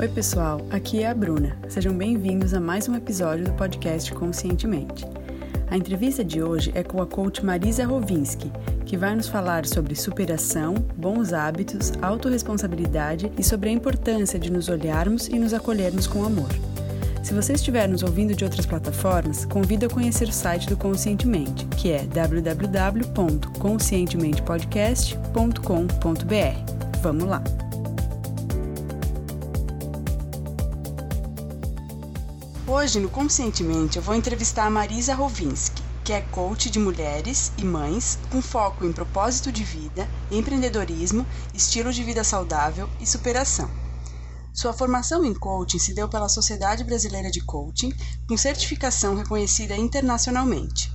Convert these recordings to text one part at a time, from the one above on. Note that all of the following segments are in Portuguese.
Oi, pessoal, aqui é a Bruna. Sejam bem-vindos a mais um episódio do podcast Conscientemente. A entrevista de hoje é com a coach Marisa Rovinski, que vai nos falar sobre superação, bons hábitos, autorresponsabilidade e sobre a importância de nos olharmos e nos acolhermos com amor. Se você estiver nos ouvindo de outras plataformas, convido a conhecer o site do Conscientemente, que é www.conscientementepodcast.com.br. Vamos lá! Hoje, no Conscientemente, eu vou entrevistar a Marisa Rovinski, que é coach de mulheres e mães com foco em propósito de vida, empreendedorismo, estilo de vida saudável e superação. Sua formação em coaching se deu pela Sociedade Brasileira de Coaching, com certificação reconhecida internacionalmente.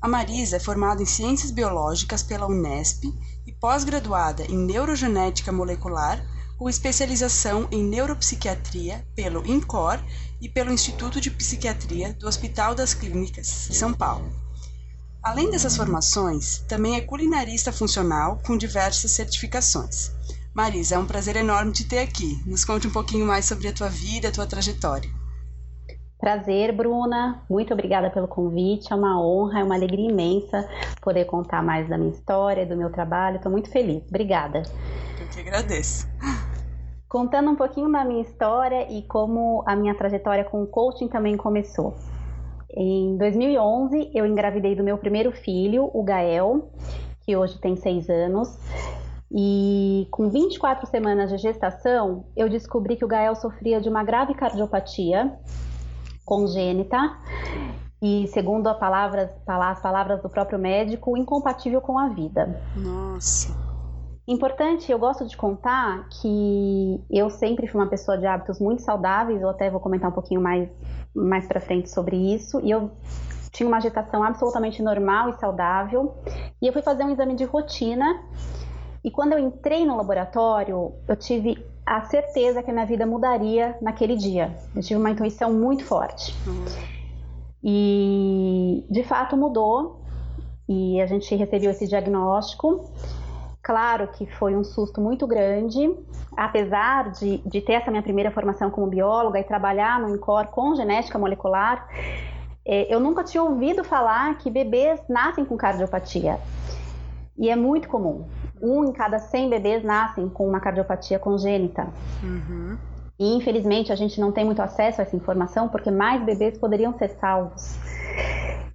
A Marisa é formada em Ciências Biológicas pela Unesp e pós-graduada em Neurogenética Molecular, com especialização em Neuropsiquiatria pelo INCOR e pelo Instituto de Psiquiatria do Hospital das Clínicas, São Paulo. Além dessas formações, também é culinarista funcional com diversas certificações. Marisa, é um prazer enorme te ter aqui. Nos conte um pouquinho mais sobre a tua vida, a tua trajetória. Prazer, Bruna. Muito obrigada pelo convite. É uma honra, é uma alegria imensa poder contar mais da minha história, do meu trabalho. Estou muito feliz. Obrigada. Eu que agradeço. Contando um pouquinho da minha história e como a minha trajetória com o coaching também começou. Em 2011, eu engravidei do meu primeiro filho, o Gael, que hoje tem seis anos. E com 24 semanas de gestação, eu descobri que o Gael sofria de uma grave cardiopatia congênita e, segundo palavras, as palavras do próprio médico, incompatível com a vida. Nossa. Importante, eu gosto de contar que eu sempre fui uma pessoa de hábitos muito saudáveis, eu até vou comentar um pouquinho mais, mais para frente sobre isso, e eu tinha uma gestação absolutamente normal e saudável, e eu fui fazer um exame de rotina, e quando eu entrei no laboratório, eu tive a certeza que a minha vida mudaria naquele dia. Eu tive uma intuição muito forte. Uhum. E de fato mudou, e a gente recebeu esse diagnóstico. Claro que foi um susto muito grande, apesar de, de ter essa minha primeira formação como bióloga e trabalhar no INCOR com genética molecular, é, eu nunca tinha ouvido falar que bebês nascem com cardiopatia. E é muito comum. Um em cada 100 bebês nascem com uma cardiopatia congênita. Uhum. E infelizmente a gente não tem muito acesso a essa informação porque mais bebês poderiam ser salvos.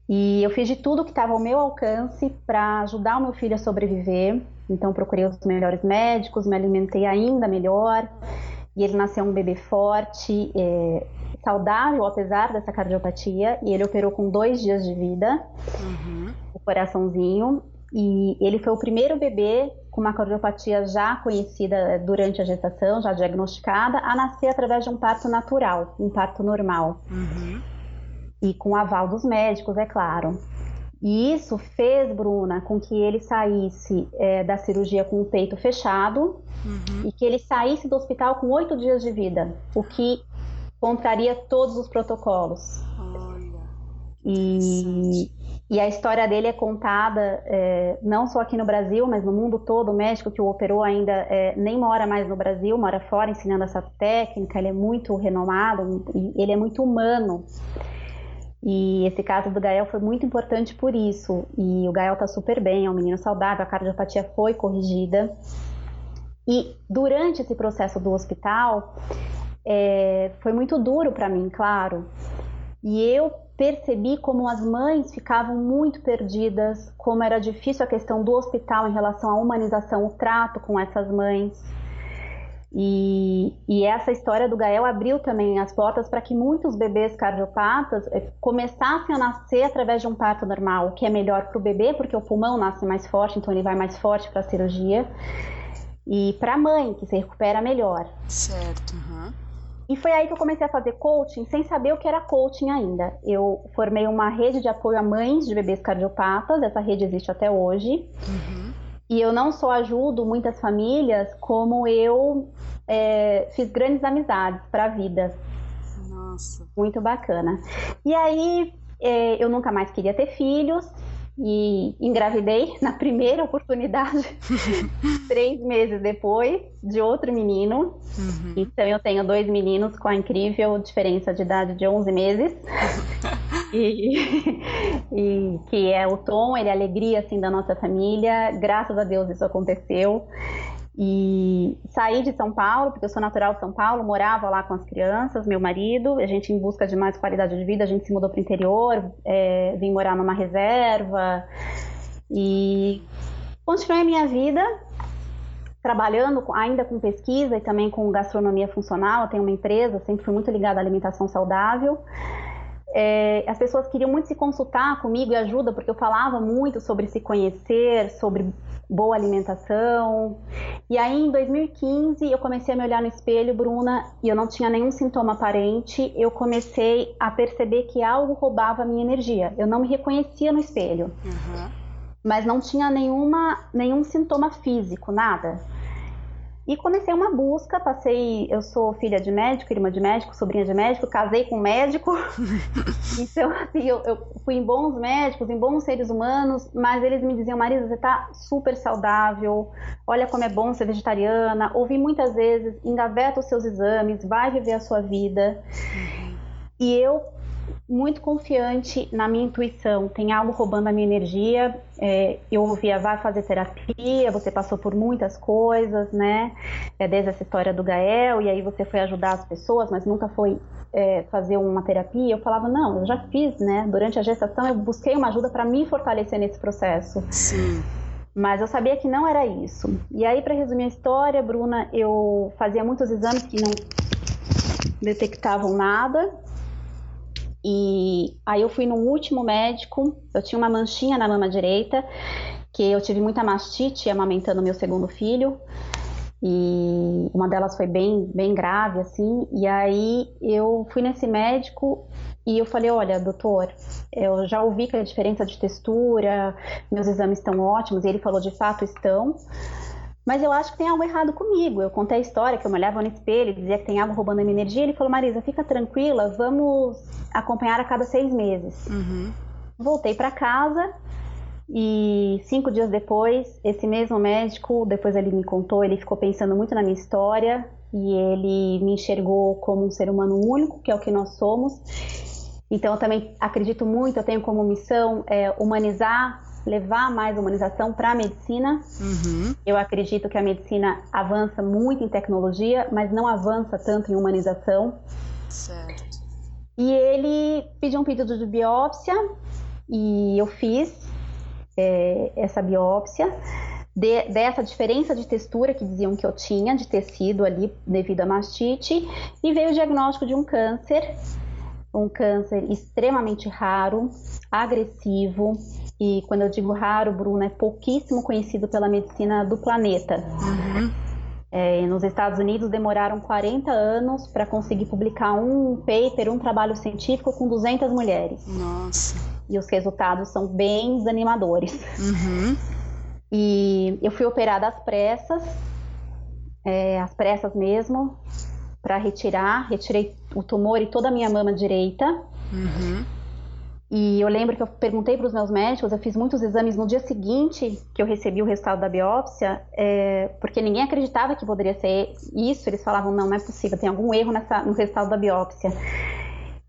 E eu fiz de tudo que estava ao meu alcance para ajudar o meu filho a sobreviver. Então procurei os melhores médicos, me alimentei ainda melhor. E ele nasceu um bebê forte, é, saudável, apesar dessa cardiopatia. E ele operou com dois dias de vida, uhum. o coraçãozinho. E ele foi o primeiro bebê com uma cardiopatia já conhecida durante a gestação, já diagnosticada, a nascer através de um parto natural, um parto normal. Uhum e com aval dos médicos, é claro. E isso fez, Bruna, com que ele saísse é, da cirurgia com o peito fechado uhum. e que ele saísse do hospital com oito dias de vida, o que contraria todos os protocolos. Olha. E, e a história dele é contada é, não só aqui no Brasil, mas no mundo todo. O médico que o operou ainda é, nem mora mais no Brasil, mora fora ensinando essa técnica. Ele é muito renomado ele é muito humano. E esse caso do Gael foi muito importante por isso. E o Gael tá super bem, é um menino saudável, a cardiopatia foi corrigida. E durante esse processo do hospital, é, foi muito duro para mim, claro. E eu percebi como as mães ficavam muito perdidas, como era difícil a questão do hospital em relação à humanização, o trato com essas mães. E, e, essa história do Gael abriu também as portas para que muitos bebês cardiopatas eh, começassem a nascer através de um parto normal, o que é melhor para o bebê, porque o pulmão nasce mais forte, então ele vai mais forte para a cirurgia, e para a mãe, que se recupera melhor. Certo. Uhum. E foi aí que eu comecei a fazer coaching sem saber o que era coaching ainda. Eu formei uma rede de apoio a mães de bebês cardiopatas, essa rede existe até hoje. Uhum. E eu não só ajudo muitas famílias, como eu é, fiz grandes amizades para a vida. Nossa. Muito bacana. E aí, é, eu nunca mais queria ter filhos. e engravidei na primeira oportunidade, três meses depois, de outro menino. Uhum. Então eu tenho dois meninos com a incrível diferença de idade de 11 meses. e, e, que é o Tom, ele é a alegria assim da nossa família. Graças a Deus isso aconteceu. E saí de São Paulo, porque eu sou natural de São Paulo, morava lá com as crianças, meu marido, a gente em busca de mais qualidade de vida, a gente se mudou para o interior, é, vim morar numa reserva e continuei a minha vida trabalhando ainda com pesquisa e também com gastronomia funcional, eu tenho uma empresa, sempre fui muito ligada à alimentação saudável. É, as pessoas queriam muito se consultar comigo e ajuda, porque eu falava muito sobre se conhecer, sobre boa alimentação. E aí, em 2015, eu comecei a me olhar no espelho, Bruna, e eu não tinha nenhum sintoma aparente. Eu comecei a perceber que algo roubava a minha energia. Eu não me reconhecia no espelho. Uhum. Mas não tinha nenhuma, nenhum sintoma físico, nada. E comecei uma busca, passei, eu sou filha de médico, irmã de médico, sobrinha de médico, casei com um médico. então, assim, eu, eu, fui em bons médicos, em bons seres humanos, mas eles me diziam, Marisa, você tá super saudável, olha como é bom ser vegetariana. Ouvi muitas vezes, engaveta os seus exames, vai viver a sua vida. Uhum. E eu muito confiante na minha intuição. Tem algo roubando a minha energia. É, eu ouvia, vai fazer terapia, você passou por muitas coisas, né? É, desde essa história do Gael, e aí você foi ajudar as pessoas, mas nunca foi é, fazer uma terapia. Eu falava, não, eu já fiz, né? Durante a gestação eu busquei uma ajuda para me fortalecer nesse processo. Sim. Mas eu sabia que não era isso. E aí, para resumir a história, Bruna, eu fazia muitos exames que não detectavam nada, e aí eu fui no último médico, eu tinha uma manchinha na mama direita, que eu tive muita mastite amamentando meu segundo filho. E uma delas foi bem, bem grave, assim. E aí eu fui nesse médico e eu falei: Olha, doutor, eu já ouvi que a diferença de textura, meus exames estão ótimos. E ele falou: De fato estão. Mas eu acho que tem algo errado comigo. Eu contei a história que eu me olhava no espelho e dizia que tem algo roubando a minha energia. Ele falou: Marisa, fica tranquila, vamos acompanhar a cada seis meses. Uhum. Voltei para casa e cinco dias depois, esse mesmo médico, depois ele me contou, ele ficou pensando muito na minha história e ele me enxergou como um ser humano único, que é o que nós somos. Então eu também acredito muito, eu tenho como missão é, humanizar levar mais humanização para a medicina. Uhum. Eu acredito que a medicina avança muito em tecnologia, mas não avança tanto em humanização. Certo. E ele pediu um pedido de biópsia e eu fiz é, essa biópsia. De, dessa diferença de textura que diziam que eu tinha de tecido ali devido à mastite e veio o diagnóstico de um câncer, um câncer extremamente raro, agressivo, e quando eu digo raro, Bruno, é pouquíssimo conhecido pela medicina do planeta. Uhum. É, nos Estados Unidos demoraram 40 anos para conseguir publicar um paper, um trabalho científico com 200 mulheres. Nossa. E os resultados são bem desanimadores. Uhum. E eu fui operada às pressas, é, às pressas mesmo, para retirar. Retirei o tumor e toda a minha mama direita. Uhum. E eu lembro que eu perguntei para os meus médicos, eu fiz muitos exames no dia seguinte que eu recebi o resultado da biópsia, é, porque ninguém acreditava que poderia ser isso. Eles falavam, não, não é possível, tem algum erro nessa, no resultado da biópsia.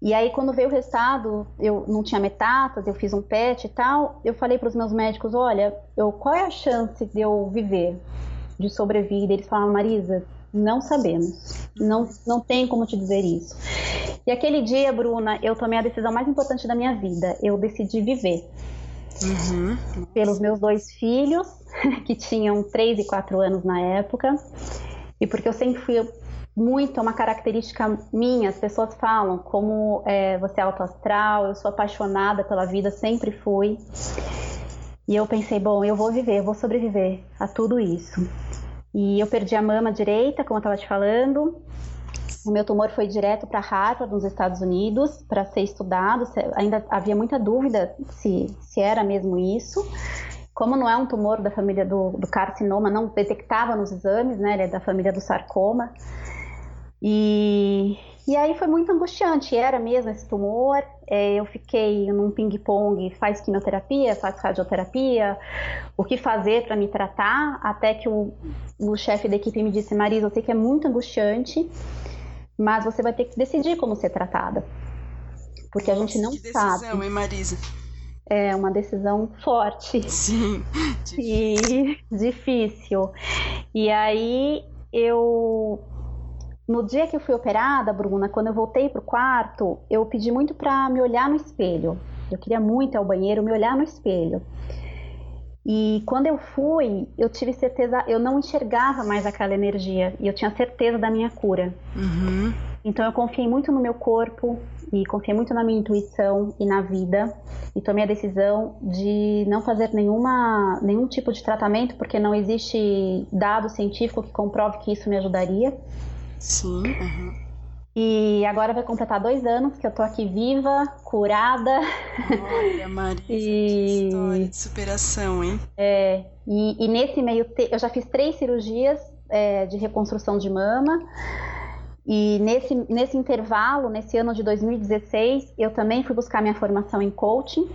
E aí, quando veio o resultado, eu não tinha metástase, eu fiz um PET e tal. Eu falei para os meus médicos: olha, eu, qual é a chance de eu viver, de sobreviver? Eles falaram, Marisa, não sabemos. Não, não tem como te dizer isso. E aquele dia, Bruna, eu tomei a decisão mais importante da minha vida. Eu decidi viver. Uhum. Pelos meus dois filhos, que tinham 3 e 4 anos na época. E porque eu sempre fui muito, é uma característica minha. As pessoas falam como é, você é autoastral, eu sou apaixonada pela vida, sempre fui. E eu pensei, bom, eu vou viver, eu vou sobreviver a tudo isso. E eu perdi a mama direita, como eu estava te falando. O meu tumor foi direto para Harvard, nos Estados Unidos, para ser estudado. Ainda havia muita dúvida se, se era mesmo isso. Como não é um tumor da família do, do carcinoma, não detectava nos exames, né? Ele é da família do sarcoma. E, E aí foi muito angustiante, era mesmo esse tumor. É, eu fiquei num ping-pong, faz quimioterapia, faz radioterapia, o que fazer para me tratar, até que o, o chefe da equipe me disse, Marisa, eu sei que é muito angustiante, mas você vai ter que decidir como ser tratada. Porque a gente não que decisão, sabe. Hein, Marisa? É uma decisão forte. Sim. E difícil. E aí eu no dia que eu fui operada, Bruna, quando eu voltei pro quarto, eu pedi muito para me olhar no espelho. Eu queria muito ir ao banheiro, me olhar no espelho. E quando eu fui, eu tive certeza, eu não enxergava mais aquela energia e eu tinha certeza da minha cura. Uhum. Então eu confiei muito no meu corpo e confiei muito na minha intuição e na vida e tomei a decisão de não fazer nenhuma, nenhum tipo de tratamento porque não existe dado científico que comprove que isso me ajudaria. Sim. Uhum. E agora vai completar dois anos que eu tô aqui viva, curada. Olha, Maria, e... que história de superação, hein? É, e, e nesse meio te... eu já fiz três cirurgias é, de reconstrução de mama. E nesse, nesse intervalo, nesse ano de 2016, eu também fui buscar minha formação em coaching,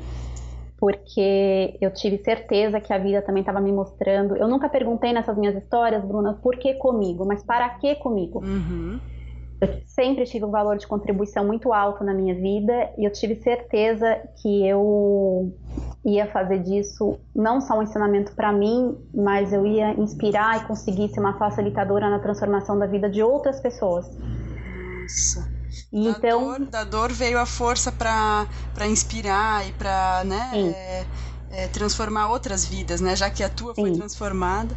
porque eu tive certeza que a vida também estava me mostrando. Eu nunca perguntei nessas minhas histórias, Bruna, por que comigo, mas para que comigo? Uhum. Eu sempre tive um valor de contribuição muito alto na minha vida e eu tive certeza que eu ia fazer disso não só um ensinamento para mim, mas eu ia inspirar e conseguir ser uma facilitadora na transformação da vida de outras pessoas. Nossa. E da então, dor, da dor veio a força para inspirar e para né, é, é, transformar outras vidas, né? Já que a tua Sim. foi transformada.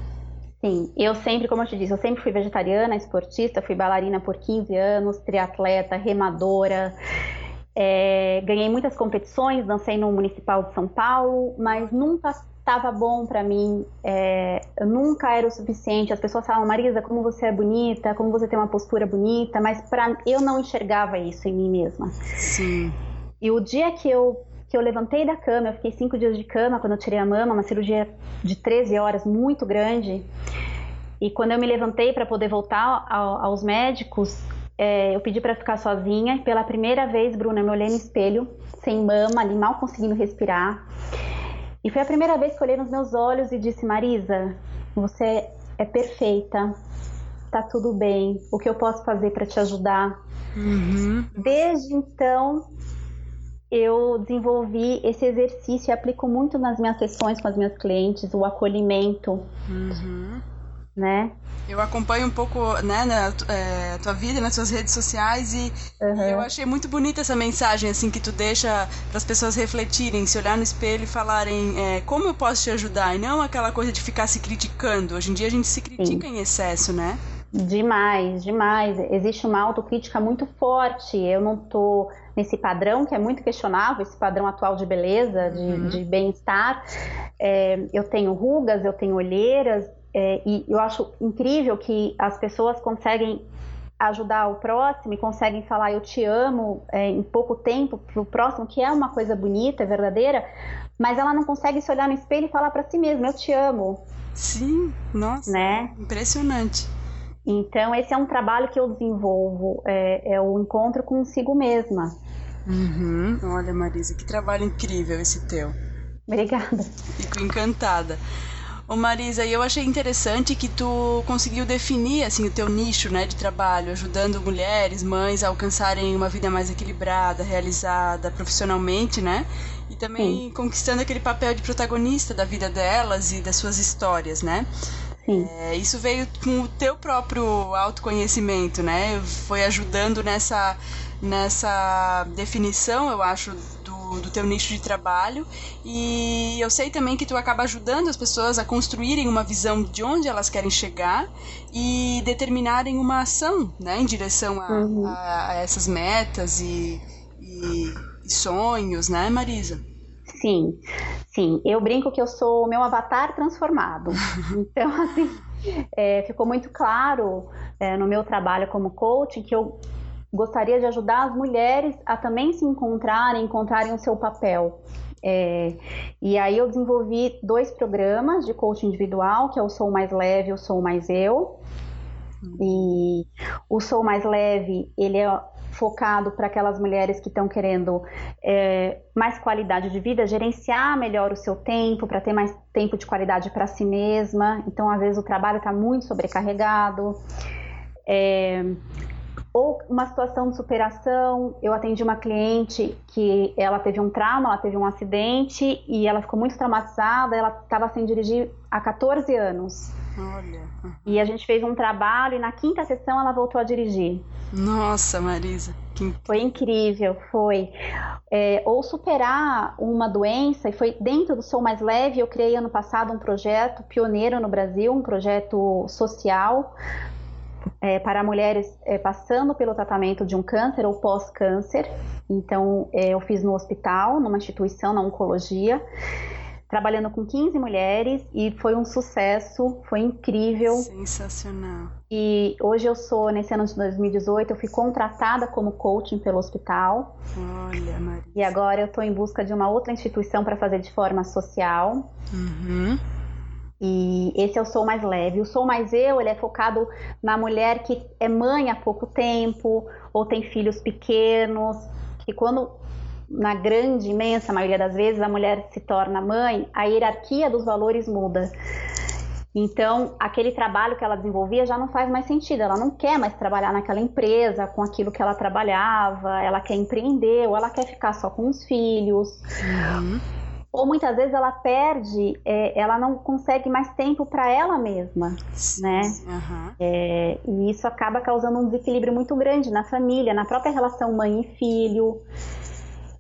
Sim, eu sempre, como eu te disse, eu sempre fui vegetariana, esportista, fui bailarina por 15 anos, triatleta, remadora. É, ganhei muitas competições, dancei no Municipal de São Paulo, mas nunca estava bom para mim, é, nunca era o suficiente. As pessoas falavam, Marisa, como você é bonita, como você tem uma postura bonita, mas para eu não enxergava isso em mim mesma. Sim. E o dia que eu que eu levantei da cama, eu fiquei cinco dias de cama quando eu tirei a mama, uma cirurgia de 13 horas muito grande. E quando eu me levantei para poder voltar ao, aos médicos, é, eu pedi para ficar sozinha. E pela primeira vez, Bruna, eu me olhei no espelho, sem mama, ali mal conseguindo respirar. E foi a primeira vez que eu olhei nos meus olhos e disse: Marisa, você é perfeita, tá tudo bem. O que eu posso fazer para te ajudar? Uhum. Desde então, eu desenvolvi esse exercício e aplico muito nas minhas sessões com as minhas clientes, o acolhimento. Uhum. Né? Eu acompanho um pouco né, na é, tua vida nas suas redes sociais e, uhum. e, eu achei muito bonita essa mensagem assim que tu deixa para as pessoas refletirem, se olhar no espelho e falarem é, como eu posso te ajudar e não aquela coisa de ficar se criticando. Hoje em dia a gente se critica Sim. em excesso, né? Demais, demais. Existe uma autocrítica muito forte. Eu não tô nesse padrão que é muito questionável, esse padrão atual de beleza, de, uhum. de bem-estar. É, eu tenho rugas, eu tenho olheiras, é, e eu acho incrível que as pessoas conseguem ajudar o próximo e conseguem falar eu te amo é, em pouco tempo para o próximo, que é uma coisa bonita, verdadeira, mas ela não consegue se olhar no espelho e falar para si mesma eu te amo. Sim, nossa, né? impressionante. Então, esse é um trabalho que eu desenvolvo, é, é o encontro consigo mesma. Uhum. Olha, Marisa, que trabalho incrível esse teu. Obrigada. Fico encantada. Ô Marisa, eu achei interessante que tu conseguiu definir assim o teu nicho, né, de trabalho, ajudando mulheres, mães a alcançarem uma vida mais equilibrada, realizada profissionalmente, né? E também Sim. conquistando aquele papel de protagonista da vida delas e das suas histórias, né? É, isso veio com o teu próprio autoconhecimento, né? Foi ajudando nessa, nessa definição, eu acho, do, do teu nicho de trabalho. E eu sei também que tu acaba ajudando as pessoas a construírem uma visão de onde elas querem chegar e determinarem uma ação, né? Em direção a, uhum. a, a essas metas e, e, e sonhos, né, Marisa? Sim, sim. Eu brinco que eu sou o meu avatar transformado. Então, assim, é, ficou muito claro é, no meu trabalho como coach que eu gostaria de ajudar as mulheres a também se encontrarem, encontrarem o seu papel. É, e aí eu desenvolvi dois programas de coaching individual, que é o Sou Mais Leve e o Sou Mais Eu. E o Sou Mais Leve, ele é focado para aquelas mulheres que estão querendo é, mais qualidade de vida, gerenciar melhor o seu tempo, para ter mais tempo de qualidade para si mesma. Então, às vezes, o trabalho está muito sobrecarregado. É, ou uma situação de superação. Eu atendi uma cliente que ela teve um trauma, ela teve um acidente e ela ficou muito traumatizada. Ela estava sem dirigir há 14 anos. Olha. E a gente fez um trabalho e na quinta sessão ela voltou a dirigir. Nossa, Marisa. Que... Foi incrível, foi. É, ou superar uma doença, e foi dentro do Sou Mais Leve, eu criei ano passado um projeto pioneiro no Brasil, um projeto social é, para mulheres é, passando pelo tratamento de um câncer ou pós-câncer. Então, é, eu fiz no hospital, numa instituição, na oncologia, trabalhando com 15 mulheres e foi um sucesso, foi incrível. Sensacional. E hoje eu sou, nesse ano de 2018, eu fui contratada como coaching pelo hospital. Olha, Maria. E agora eu estou em busca de uma outra instituição para fazer de forma social. Uhum. E esse é o Sou Mais Leve. O Sou Mais Eu, ele é focado na mulher que é mãe há pouco tempo, ou tem filhos pequenos, que quando, na grande, imensa maioria das vezes, a mulher se torna mãe, a hierarquia dos valores muda. Então, aquele trabalho que ela desenvolvia já não faz mais sentido. Ela não quer mais trabalhar naquela empresa com aquilo que ela trabalhava, ela quer empreender, ou ela quer ficar só com os filhos. Uhum ou muitas vezes ela perde, é, ela não consegue mais tempo para ela mesma, Sim, né? Uhum. É, e isso acaba causando um desequilíbrio muito grande na família, na própria relação mãe e filho.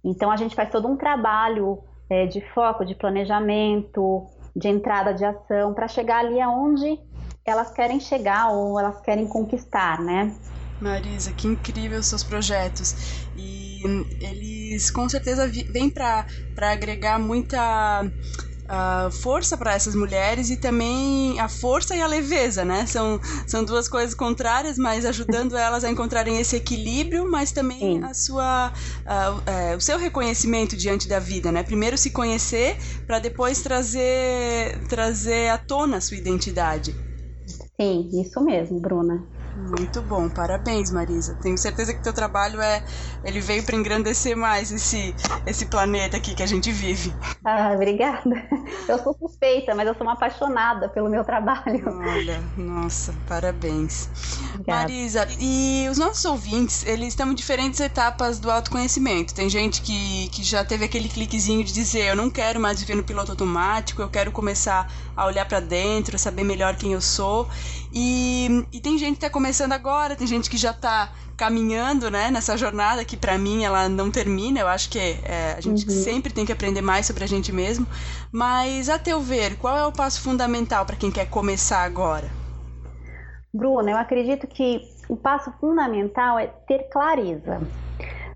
Então a gente faz todo um trabalho é, de foco, de planejamento, de entrada de ação para chegar ali aonde elas querem chegar ou elas querem conquistar, né? Marisa, que incrível os seus projetos. E eles com certeza vêm para agregar muita uh, força para essas mulheres e também a força e a leveza, né? São, são duas coisas contrárias, mas ajudando elas a encontrarem esse equilíbrio, mas também a sua, uh, uh, o seu reconhecimento diante da vida, né? Primeiro se conhecer para depois trazer, trazer à tona a sua identidade. Sim, isso mesmo, Bruna. Muito bom, parabéns, Marisa. Tenho certeza que teu trabalho é, ele veio para engrandecer mais esse esse planeta aqui que a gente vive. Ah, obrigada. Eu sou suspeita, mas eu sou uma apaixonada pelo meu trabalho. Olha, nossa, parabéns. Obrigada. Marisa, e os nossos ouvintes, eles estão em diferentes etapas do autoconhecimento. Tem gente que, que já teve aquele cliquezinho de dizer, eu não quero mais viver no piloto automático, eu quero começar a olhar para dentro, saber melhor quem eu sou. E, e tem gente que está começando agora, tem gente que já está caminhando né, nessa jornada que para mim ela não termina. Eu acho que é, a gente uhum. sempre tem que aprender mais sobre a gente mesmo. Mas a teu ver, qual é o passo fundamental para quem quer começar agora? Bruna, eu acredito que o passo fundamental é ter clareza.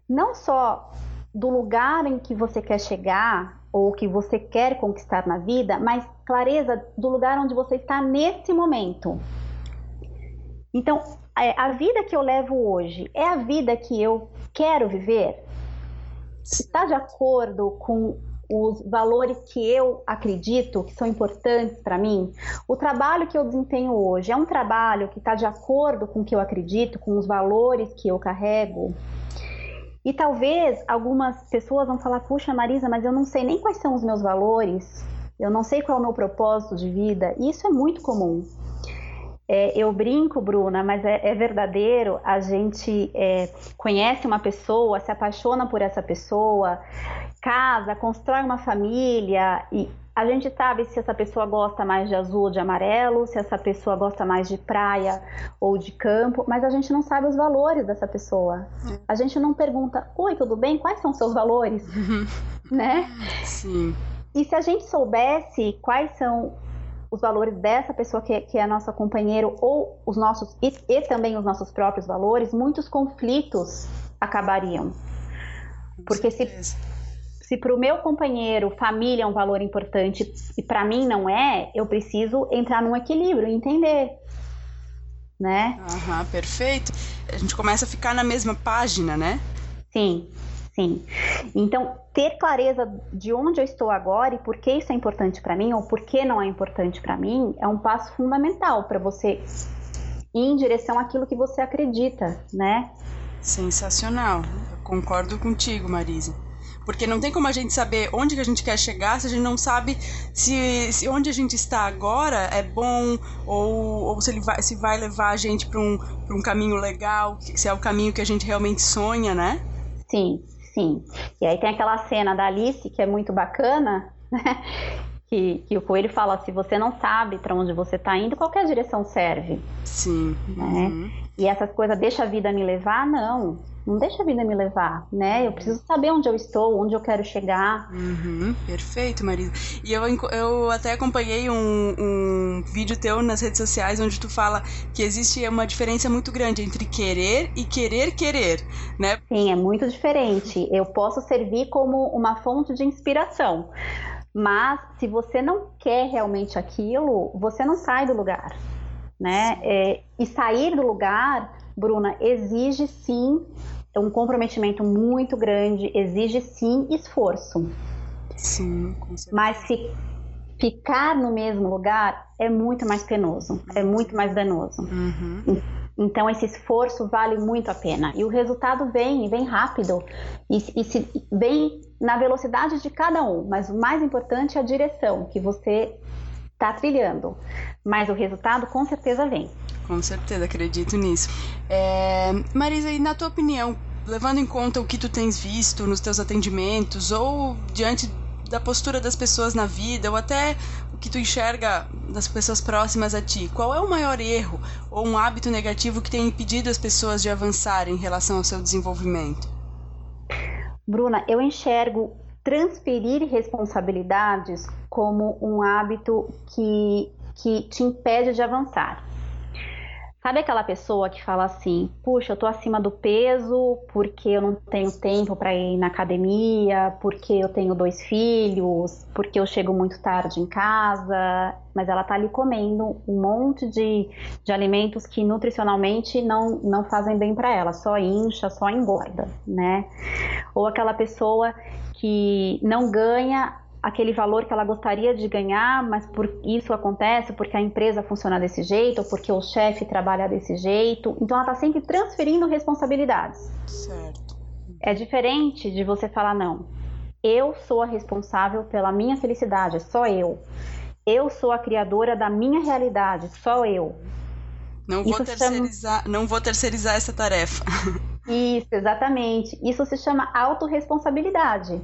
Não só do lugar em que você quer chegar ou que você quer conquistar na vida, mas clareza do lugar onde você está nesse momento. Então, é, a vida que eu levo hoje é a vida que eu quero viver? Está de acordo com os valores que eu acredito que são importantes para mim? O trabalho que eu desempenho hoje é um trabalho que está de acordo com o que eu acredito, com os valores que eu carrego? E talvez algumas pessoas vão falar: puxa, Marisa, mas eu não sei nem quais são os meus valores, eu não sei qual é o meu propósito de vida. Isso é muito comum. É, eu brinco, Bruna, mas é, é verdadeiro. A gente é, conhece uma pessoa, se apaixona por essa pessoa, casa, constrói uma família e a gente sabe se essa pessoa gosta mais de azul ou de amarelo, se essa pessoa gosta mais de praia ou de campo, mas a gente não sabe os valores dessa pessoa. A gente não pergunta: Oi, tudo bem? Quais são os seus valores? né? Sim. E se a gente soubesse quais são os valores dessa pessoa que, que é a nossa companheiro ou os nossos e, e também os nossos próprios valores, muitos conflitos acabariam. Porque se, se para o meu companheiro família é um valor importante e para mim não é, eu preciso entrar num equilíbrio, entender. Né? Aham, perfeito. A gente começa a ficar na mesma página, né? Sim, sim. Então, ter clareza de onde eu estou agora e por que isso é importante para mim ou por que não é importante para mim é um passo fundamental para você ir em direção àquilo que você acredita, né? Sensacional. Eu concordo contigo, Marisa. Porque não tem como a gente saber onde que a gente quer chegar se a gente não sabe se, se onde a gente está agora é bom ou, ou se ele vai, se vai levar a gente para um, um caminho legal, se é o caminho que a gente realmente sonha, né? Sim, sim. E aí tem aquela cena da Alice que é muito bacana, né? que, que o coelho fala: se você não sabe para onde você está indo, qualquer direção serve. Sim. Né? Uhum. E essas coisas, deixa a vida me levar? Não. Não deixa a vida me levar, né? Eu preciso saber onde eu estou, onde eu quero chegar. Uhum, perfeito, Marisa. E eu, eu até acompanhei um, um vídeo teu nas redes sociais onde tu fala que existe uma diferença muito grande entre querer e querer querer, né? Sim, é muito diferente. Eu posso servir como uma fonte de inspiração. Mas se você não quer realmente aquilo, você não sai do lugar, né? É, e sair do lugar, Bruna, exige sim um comprometimento muito grande, exige sim esforço. Sim, com certeza. Mas se ficar no mesmo lugar é muito mais penoso, é muito mais danoso. Uhum. Então esse esforço vale muito a pena e o resultado vem, vem rápido e, e se, vem na velocidade de cada um. Mas o mais importante é a direção que você está trilhando. Mas o resultado com certeza vem. Com certeza, acredito nisso. É, Marisa, e na tua opinião, levando em conta o que tu tens visto nos teus atendimentos ou diante da postura das pessoas na vida ou até o que tu enxerga das pessoas próximas a ti, qual é o maior erro ou um hábito negativo que tem impedido as pessoas de avançar em relação ao seu desenvolvimento? Bruna, eu enxergo transferir responsabilidades como um hábito que, que te impede de avançar. Sabe aquela pessoa que fala assim: puxa, eu tô acima do peso porque eu não tenho tempo para ir na academia, porque eu tenho dois filhos, porque eu chego muito tarde em casa, mas ela tá ali comendo um monte de, de alimentos que nutricionalmente não, não fazem bem para ela, só incha, só engorda, né? Ou aquela pessoa que não ganha aquele valor que ela gostaria de ganhar, mas por isso acontece porque a empresa funciona desse jeito, ou porque o chefe trabalha desse jeito. Então ela está sempre transferindo responsabilidades. Certo. É diferente de você falar não. Eu sou a responsável pela minha felicidade, só eu. Eu sou a criadora da minha realidade, só eu. Não vou, terceirizar, chama... não vou terceirizar essa tarefa. Isso, exatamente. Isso se chama autorresponsabilidade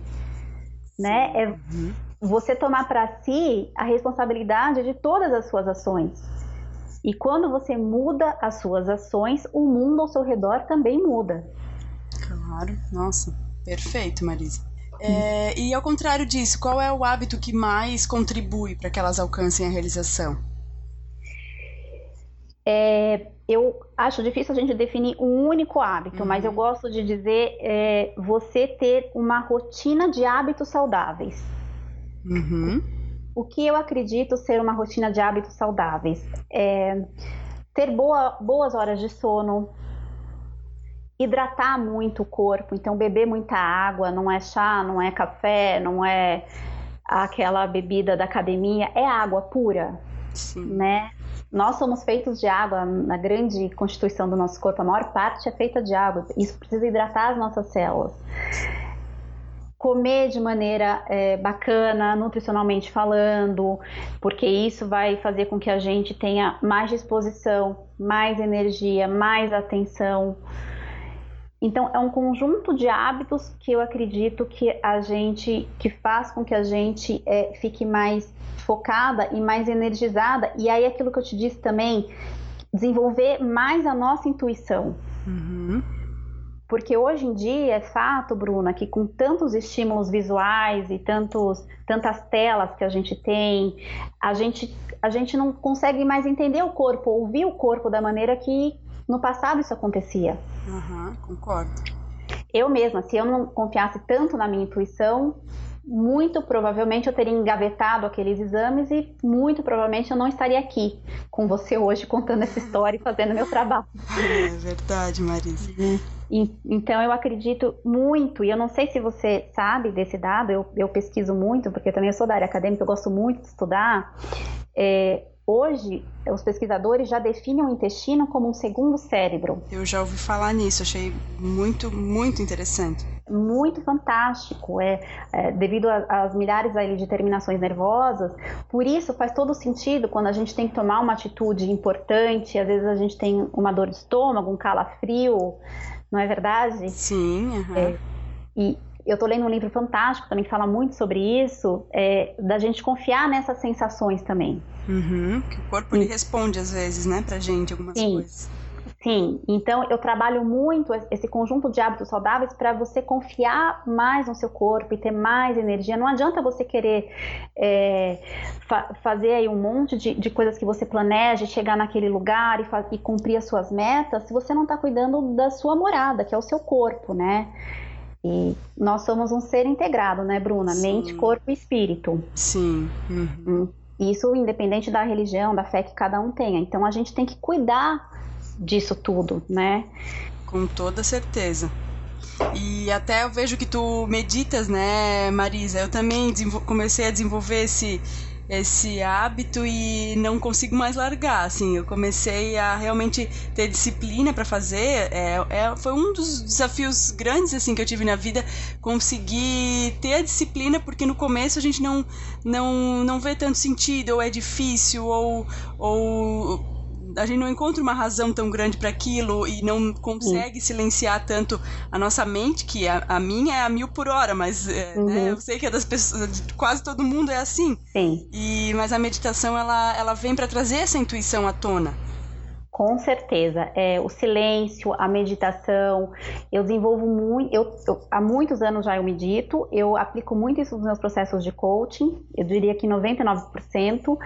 né? É uhum. você tomar para si a responsabilidade de todas as suas ações. E quando você muda as suas ações, o mundo ao seu redor também muda. Claro, nossa, perfeito, Marisa. É, e ao contrário disso, qual é o hábito que mais contribui para que elas alcancem a realização? É, eu acho difícil a gente definir um único hábito, uhum. mas eu uhum. gosto de dizer é, você ter uma rotina de hábitos saudáveis. Uhum. O que eu acredito ser uma rotina de hábitos saudáveis? É ter boa, boas horas de sono, hidratar muito o corpo, então beber muita água, não é chá, não é café, não é aquela bebida da academia, é água pura, Sim. né? Nós somos feitos de água, na grande constituição do nosso corpo, a maior parte é feita de água. Isso precisa hidratar as nossas células. Comer de maneira é, bacana, nutricionalmente falando, porque isso vai fazer com que a gente tenha mais disposição, mais energia, mais atenção. Então, é um conjunto de hábitos que eu acredito que a gente, que faz com que a gente é, fique mais focada e mais energizada. E aí, aquilo que eu te disse também, desenvolver mais a nossa intuição. Uhum. Porque hoje em dia é fato, Bruna, que com tantos estímulos visuais e tantos, tantas telas que a gente tem, a gente, a gente não consegue mais entender o corpo, ouvir o corpo da maneira que no passado isso acontecia. Uhum, concordo. Eu mesma, se eu não confiasse tanto na minha intuição, muito provavelmente eu teria engavetado aqueles exames e muito provavelmente eu não estaria aqui com você hoje contando essa história e fazendo meu trabalho. É verdade, Marisa. Então eu acredito muito, e eu não sei se você sabe desse dado, eu, eu pesquiso muito, porque também eu sou da área acadêmica, eu gosto muito de estudar. É, hoje os pesquisadores já definem o intestino como um segundo cérebro. Eu já ouvi falar nisso, achei muito, muito interessante. Muito fantástico, é, é devido às milhares aí de terminações nervosas. Por isso faz todo sentido quando a gente tem que tomar uma atitude importante. Às vezes a gente tem uma dor de estômago, um calafrio, não é verdade? Sim. Uhum. É, e eu estou lendo um livro fantástico também que fala muito sobre isso, é, da gente confiar nessas sensações também. Uhum, que o corpo ele responde às vezes, né, pra gente algumas Sim. coisas. Sim, então eu trabalho muito esse conjunto de hábitos saudáveis para você confiar mais no seu corpo e ter mais energia. Não adianta você querer é, fa fazer aí um monte de, de, coisas que você planeja, chegar naquele lugar e, e cumprir as suas metas, se você não está cuidando da sua morada, que é o seu corpo, né? E nós somos um ser integrado, né, Bruna? Sim. Mente, corpo e espírito. Sim. Uhum. Hum. Isso independente da religião, da fé que cada um tenha. Então a gente tem que cuidar disso tudo, né? Com toda certeza. E até eu vejo que tu meditas, né, Marisa? Eu também comecei a desenvolver esse esse hábito e não consigo mais largar. Assim, eu comecei a realmente ter disciplina para fazer. É, é, foi um dos desafios grandes assim que eu tive na vida, conseguir ter a disciplina, porque no começo a gente não não não vê tanto sentido ou é difícil ou ou a gente não encontra uma razão tão grande para aquilo e não consegue Sim. silenciar tanto a nossa mente, que a, a, minha é a mil por hora, mas é, uhum. né, eu sei que é das pessoas, quase todo mundo é assim. Sim. E, mas a meditação ela, ela vem para trazer essa intuição à tona. Com certeza, é, o silêncio, a meditação, eu desenvolvo muito, eu, eu, há muitos anos já eu medito, eu aplico muito isso nos meus processos de coaching, eu diria que 99%,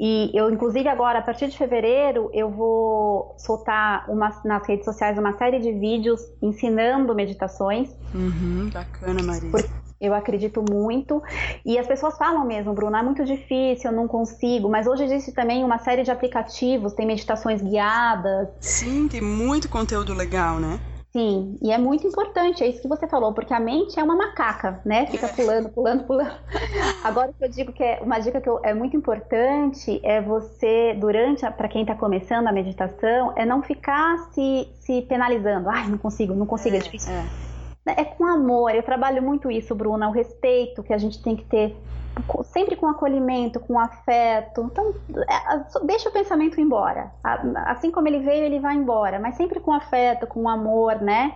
e eu inclusive agora, a partir de fevereiro, eu vou soltar uma, nas redes sociais uma série de vídeos ensinando meditações. Uhum, bacana, Maria. Por, eu acredito muito. E as pessoas falam mesmo, Bruna, é muito difícil, eu não consigo. Mas hoje existe também uma série de aplicativos, tem meditações guiadas. Sim, tem muito conteúdo legal, né? Sim, e é muito importante, é isso que você falou, porque a mente é uma macaca, né? Fica é. pulando, pulando, pulando. Agora, o que eu digo que é uma dica que eu, é muito importante é você, durante, para quem está começando a meditação, é não ficar se, se penalizando. Ai, não consigo, não consigo, é, é difícil. É é com amor. Eu trabalho muito isso, Bruna, o respeito que a gente tem que ter sempre com acolhimento, com afeto. Então, é, deixa o pensamento embora. Assim como ele veio, ele vai embora, mas sempre com afeto, com amor, né?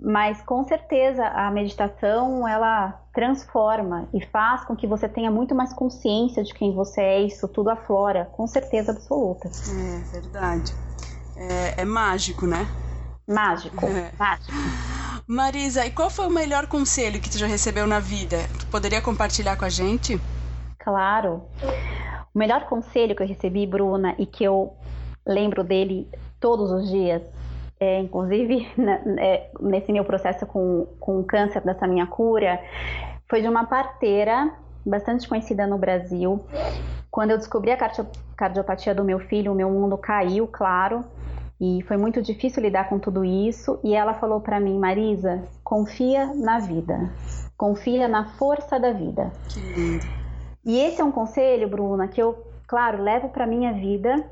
Mas com certeza a meditação ela transforma e faz com que você tenha muito mais consciência de quem você é, isso tudo aflora, com certeza absoluta. É verdade. É, é mágico, né? Mágico, é. mágico. Marisa, e qual foi o melhor conselho que tu já recebeu na vida? Tu poderia compartilhar com a gente? Claro. O melhor conselho que eu recebi, Bruna, e que eu lembro dele todos os dias, é, inclusive é, nesse meu processo com, com o câncer, dessa minha cura, foi de uma parteira bastante conhecida no Brasil. Quando eu descobri a cardiopatia do meu filho, o meu mundo caiu, claro. E foi muito difícil lidar com tudo isso. E ela falou para mim, Marisa, confia na vida, confia na força da vida. Que lindo. E esse é um conselho, Bruna, que eu, claro, levo para minha vida.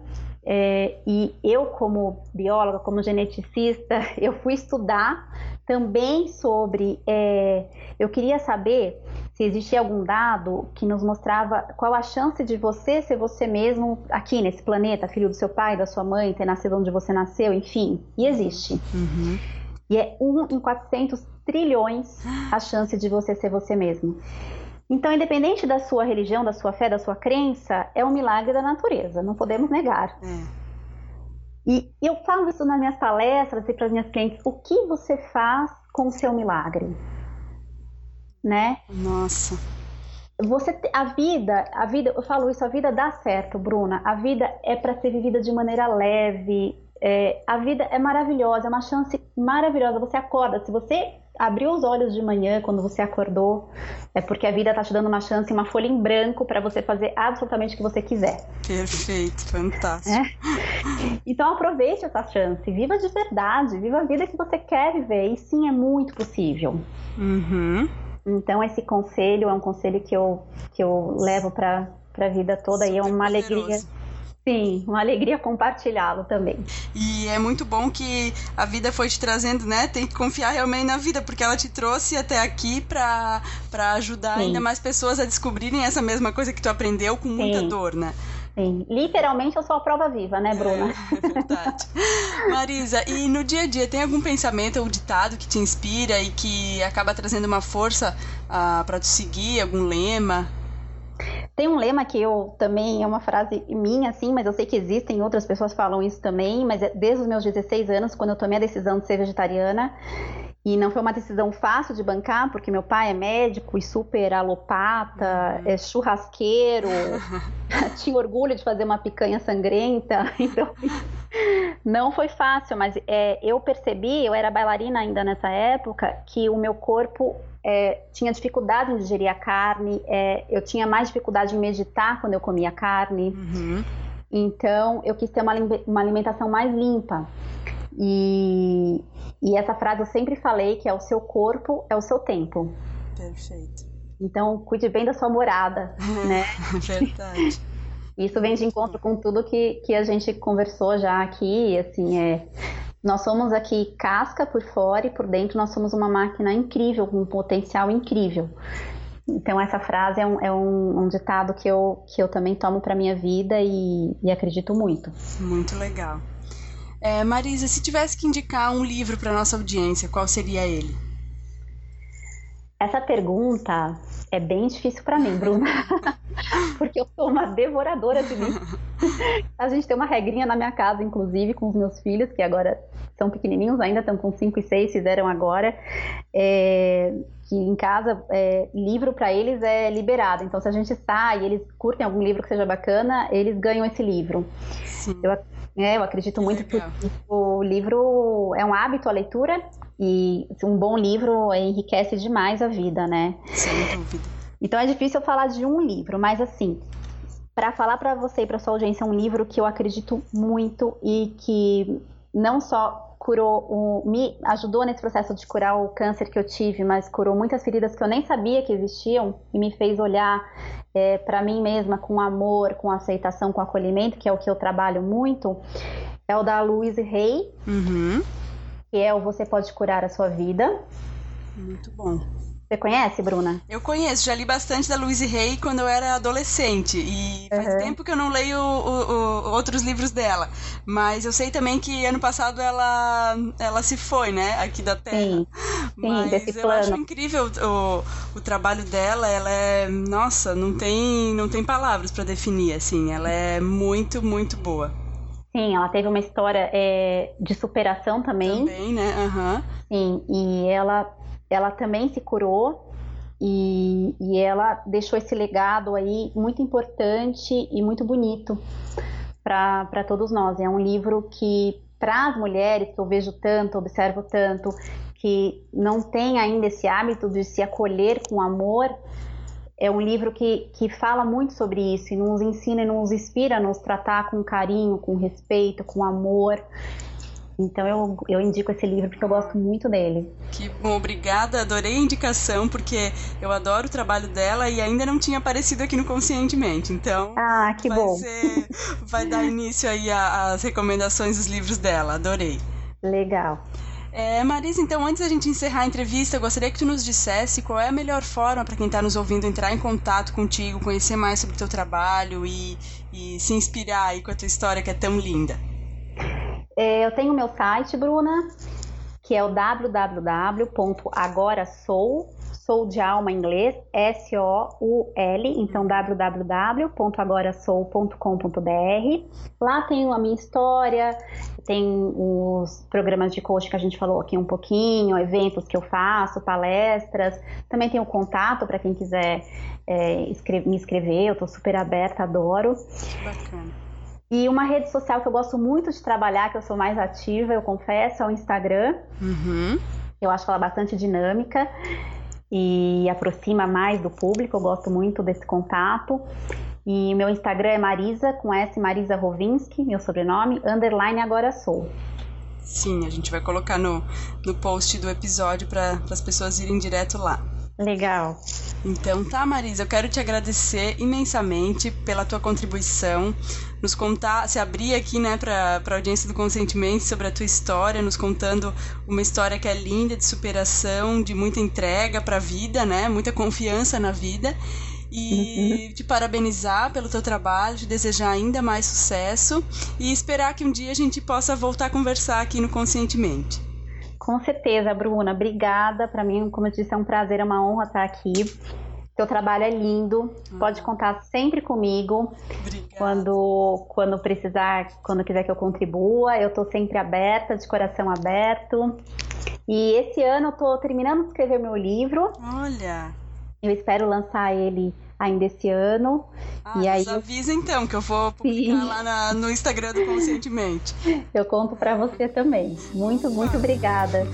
É, e eu, como bióloga, como geneticista, eu fui estudar também sobre. É, eu queria saber se existia algum dado que nos mostrava qual a chance de você ser você mesmo aqui nesse planeta, filho do seu pai, da sua mãe, ter nascido onde você nasceu, enfim. E existe. Uhum. E é 1 em 400 trilhões a chance de você ser você mesmo. Então, independente da sua religião, da sua fé, da sua crença, é um milagre da natureza, não podemos negar. É. E eu falo isso nas minhas palestras e para as minhas clientes: o que você faz com o seu milagre? né? Nossa. Você a vida, a vida, eu falo isso, a vida dá certo, Bruna. A vida é para ser vivida de maneira leve. É, a vida é maravilhosa, é uma chance maravilhosa. Você acorda, se você abriu os olhos de manhã quando você acordou, é porque a vida está te dando uma chance, uma folha em branco para você fazer absolutamente o que você quiser. Perfeito, fantástico. É? Então aproveite essa chance, viva de verdade, viva a vida que você quer viver. E sim, é muito possível. Uhum. Então esse conselho é um conselho que eu, que eu levo para para a vida toda Super e é uma poderoso. alegria. Sim, uma alegria compartilhá-lo também. E é muito bom que a vida foi te trazendo, né? Tem que confiar realmente na vida, porque ela te trouxe até aqui para ajudar Sim. ainda mais pessoas a descobrirem essa mesma coisa que tu aprendeu com muita Sim. dor, né? Sim, literalmente eu sou a prova viva, né, Bruna? É, é verdade. Marisa, e no dia a dia tem algum pensamento ou ditado que te inspira e que acaba trazendo uma força uh, para tu seguir, algum lema? Tem um lema que eu também, é uma frase minha, assim, mas eu sei que existem outras pessoas que falam isso também, mas é desde os meus 16 anos, quando eu tomei a decisão de ser vegetariana, e não foi uma decisão fácil de bancar, porque meu pai é médico e super alopata, uhum. é churrasqueiro, tinha orgulho de fazer uma picanha sangrenta, então não foi fácil, mas é, eu percebi, eu era bailarina ainda nessa época, que o meu corpo é, tinha dificuldade em digerir a carne, é, eu tinha mais dificuldade em meditar quando eu comia carne. Uhum. Então, eu quis ter uma, uma alimentação mais limpa. E, e essa frase eu sempre falei que é o seu corpo, é o seu tempo. Perfeito. Então, cuide bem da sua morada, né? Verdade. Isso vem de encontro com tudo que, que a gente conversou já aqui, assim, é nós somos aqui casca por fora e por dentro nós somos uma máquina incrível, com um potencial incrível. Então essa frase é um, é um, um ditado que eu, que eu também tomo para minha vida e, e, acredito muito. Muito legal. É, Marisa, se tivesse que indicar um livro para nossa audiência, qual seria ele? Essa pergunta é bem difícil para mim, Bruna, porque eu sou uma devoradora de livros. A gente tem uma regrinha na minha casa, inclusive, com os meus filhos, que agora são pequenininhos, ainda estão com 5 e 6, fizeram agora, é, que em casa é, livro para eles é liberado. Então, se a gente sai e eles curtem algum livro que seja bacana, eles ganham esse livro. Sim. Eu, é, eu acredito muito que o livro é um hábito a leitura e um bom livro enriquece demais a vida, né? Sem dúvida. Então é difícil eu falar de um livro, mas assim, para falar para você e para sua audiência um livro que eu acredito muito e que não só curou o, me ajudou nesse processo de curar o câncer que eu tive, mas curou muitas feridas que eu nem sabia que existiam e me fez olhar é, para mim mesma com amor, com aceitação, com acolhimento, que é o que eu trabalho muito. É o da Louise Hay. Uhum que é o Você Pode Curar a Sua Vida. Muito bom. Você conhece, Bruna? Eu conheço, já li bastante da Louise Hay quando eu era adolescente. E faz uhum. tempo que eu não leio o, o, outros livros dela. Mas eu sei também que ano passado ela, ela se foi, né? Aqui da Terra. Sim, Sim Mas desse eu plano. acho incrível o, o trabalho dela. Ela é. Nossa, não tem, não tem palavras para definir, assim. Ela é muito, muito boa. Sim, ela teve uma história é, de superação também. Também, né? Uhum. Sim, e ela, ela também se curou e, e ela deixou esse legado aí muito importante e muito bonito para todos nós. É um livro que, para as mulheres, que eu vejo tanto, observo tanto, que não tem ainda esse hábito de se acolher com amor, é um livro que, que fala muito sobre isso e nos ensina e nos inspira a nos tratar com carinho, com respeito, com amor. Então eu, eu indico esse livro porque eu gosto muito dele. Que bom, obrigada, adorei a indicação, porque eu adoro o trabalho dela e ainda não tinha aparecido aqui no Conscientemente. Então, ah, que vai bom. Ser, vai dar início aí às recomendações dos livros dela, adorei. Legal. É, Marisa, então antes da gente encerrar a entrevista, eu gostaria que tu nos dissesse qual é a melhor forma para quem está nos ouvindo entrar em contato contigo, conhecer mais sobre o teu trabalho e, e se inspirar aí com a tua história que é tão linda. É, eu tenho meu site, Bruna, que é o www.agorasou, sou de alma em inglês, S-O-U-L, então www.agorasou.com.br. Lá tem a minha história, tem os programas de coaching que a gente falou aqui um pouquinho, eventos que eu faço, palestras. Também tem o contato para quem quiser é, me escrever, eu estou super aberta, adoro. Bacana. E uma rede social que eu gosto muito de trabalhar, que eu sou mais ativa, eu confesso, é o Instagram. Uhum. Eu acho ela bastante dinâmica e aproxima mais do público, eu gosto muito desse contato. E meu Instagram é Marisa, com S, Marisa Rovinski, meu sobrenome, underline agora sou. Sim, a gente vai colocar no, no post do episódio para as pessoas irem direto lá. Legal. Então tá, Marisa, eu quero te agradecer imensamente pela tua contribuição, nos contar, se abrir aqui, né, para a audiência do Consentimento sobre a tua história, nos contando uma história que é linda de superação, de muita entrega para a vida, né, muita confiança na vida. E uhum. te parabenizar pelo teu trabalho, te desejar ainda mais sucesso e esperar que um dia a gente possa voltar a conversar aqui no Conscientemente. Com certeza, Bruna. Obrigada. Para mim, como eu disse, é um prazer, é uma honra estar aqui. Seu trabalho é lindo. Hum. Pode contar sempre comigo. Obrigada. Quando, quando precisar, quando quiser que eu contribua, eu estou sempre aberta, de coração aberto. E esse ano eu estou terminando de escrever meu livro. Olha! Eu espero lançar ele ainda esse ano. Ah, e aí avisa então que eu vou publicar Sim. lá na, no Instagram do Conscientemente. Eu conto para você também. Muito, muito obrigada.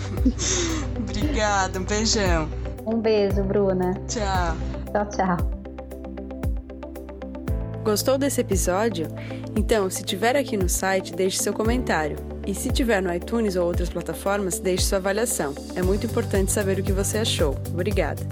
obrigada, um beijão. Um beijo, Bruna. Tchau. Tchau, tchau. Gostou desse episódio? Então, se tiver aqui no site, deixe seu comentário. E se tiver no iTunes ou outras plataformas, deixe sua avaliação. É muito importante saber o que você achou. Obrigada.